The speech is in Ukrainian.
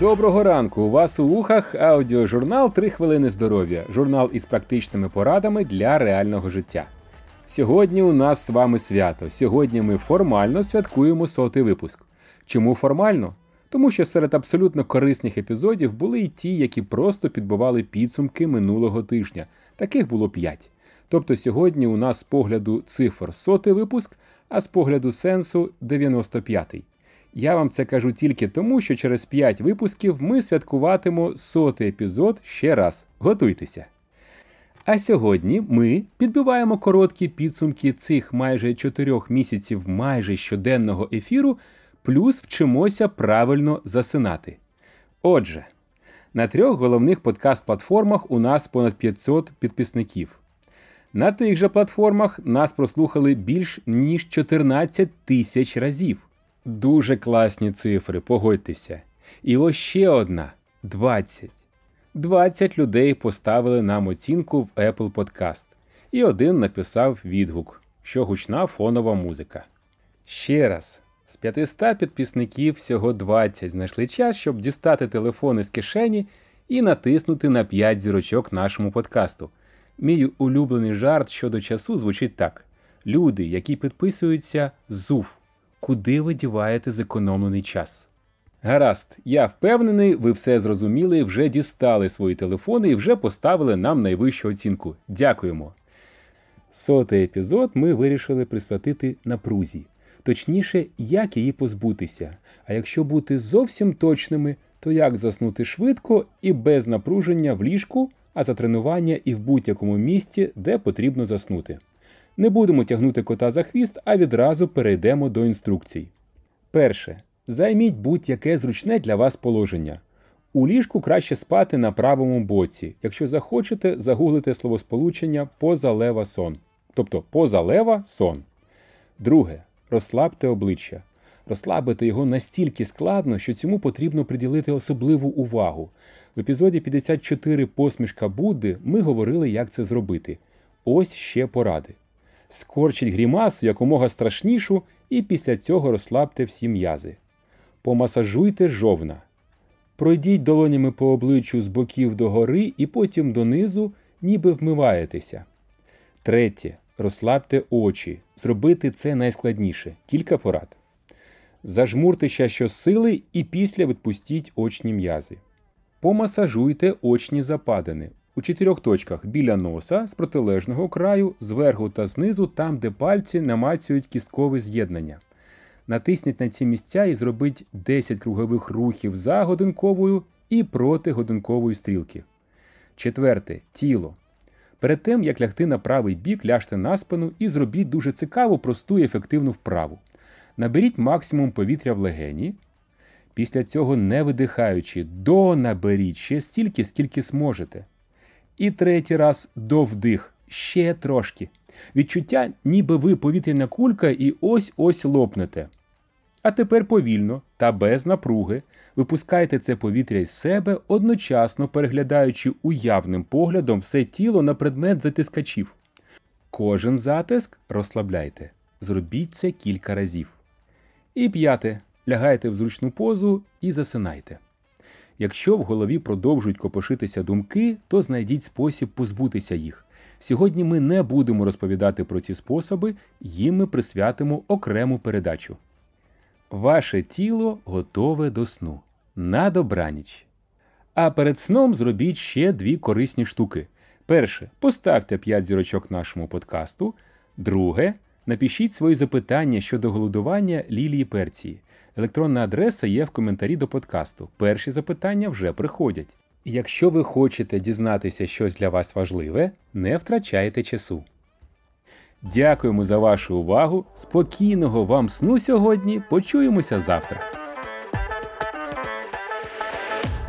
Доброго ранку! У вас у вухах аудіожурнал «3 хвилини здоров'я. Журнал із практичними порадами для реального життя. Сьогодні у нас з вами свято. Сьогодні ми формально святкуємо сотий випуск. Чому формально? Тому що серед абсолютно корисних епізодів були і ті, які просто підбивали підсумки минулого тижня. Таких було 5. Тобто сьогодні у нас з погляду цифр сотий випуск, а з погляду сенсу 95-й. Я вам це кажу тільки тому, що через 5 випусків ми святкуватимо сотий епізод ще раз. Готуйтеся! А сьогодні ми підбиваємо короткі підсумки цих майже 4 місяців майже щоденного ефіру, плюс вчимося правильно засинати. Отже, на трьох головних подкаст-платформах у нас понад 500 підписників. На тих же платформах нас прослухали більш ніж 14 тисяч разів. Дуже класні цифри, погодьтеся. І ось ще одна 20. 20 людей поставили нам оцінку в Apple Podcast. І один написав відгук, що гучна фонова музика. Ще раз, з 500 підписників всього 20 знайшли час, щоб дістати телефон із кишені і натиснути на 5 зірочок нашому подкасту. Мій улюблений жарт щодо часу звучить так: люди, які підписуються, зув. Куди ви діваєте зекономлений час? Гаразд, я впевнений, ви все зрозуміли, вже дістали свої телефони і вже поставили нам найвищу оцінку. Дякуємо. Сотий епізод ми вирішили присвятити напрузі, точніше, як її позбутися. А якщо бути зовсім точними, то як заснути швидко і без напруження в ліжку, а за тренування і в будь-якому місці, де потрібно заснути. Не будемо тягнути кота за хвіст, а відразу перейдемо до інструкцій. Перше. Займіть будь-яке зручне для вас положення. У ліжку краще спати на правому боці. Якщо захочете, загуглите словосполучення позалева сон. Тобто позалева сон. Друге. Розслабте обличчя. Розслабити його настільки складно, що цьому потрібно приділити особливу увагу. В епізоді 54 Посмішка Будди ми говорили, як це зробити. Ось ще поради. Скорчіть грімасу якомога страшнішу, і після цього розслабте всі м'язи. Помасажуйте жовна. Пройдіть долонями по обличчю з боків до гори і потім донизу, ніби вмиваєтеся. Третє. Розслабте очі. Зробити це найскладніше. Кілька порад. Зажмурте ще щосили і після відпустіть очні м'язи. Помасажуйте очні западини у чотирьох точках біля носа з протилежного краю, зверху та знизу, там, де пальці намацюють кісткове з'єднання. Натисніть на ці місця і зробіть 10 кругових рухів за годинковою і проти годинкової стрілки. Четверте тіло. Перед тим, як лягти на правий бік, ляжте на спину і зробіть дуже цікаву, просту і ефективну вправу. Наберіть максимум повітря в легені. Після цього, не видихаючи, донаберіть ще стільки, скільки зможете. І третій раз довдих. Ще трошки. Відчуття, ніби ви повітряна кулька і ось ось лопнете. А тепер повільно та без напруги випускайте це повітря із себе, одночасно переглядаючи уявним поглядом все тіло на предмет затискачів. Кожен затиск розслабляйте. Зробіть це кілька разів. І п'яте. Лягайте в зручну позу і засинайте. Якщо в голові продовжують копошитися думки, то знайдіть спосіб позбутися їх. Сьогодні ми не будемо розповідати про ці способи, їм ми присвятимо окрему передачу. Ваше тіло готове до сну. На добраніч. А перед сном зробіть ще дві корисні штуки. Перше, поставте 5 зірочок нашому подкасту. Друге, напишіть свої запитання щодо голодування Лілії Перції. Електронна адреса є в коментарі до подкасту. Перші запитання вже приходять. Якщо ви хочете дізнатися щось для вас важливе, не втрачайте часу. Дякуємо за вашу увагу. Спокійного вам сну сьогодні. Почуємося завтра.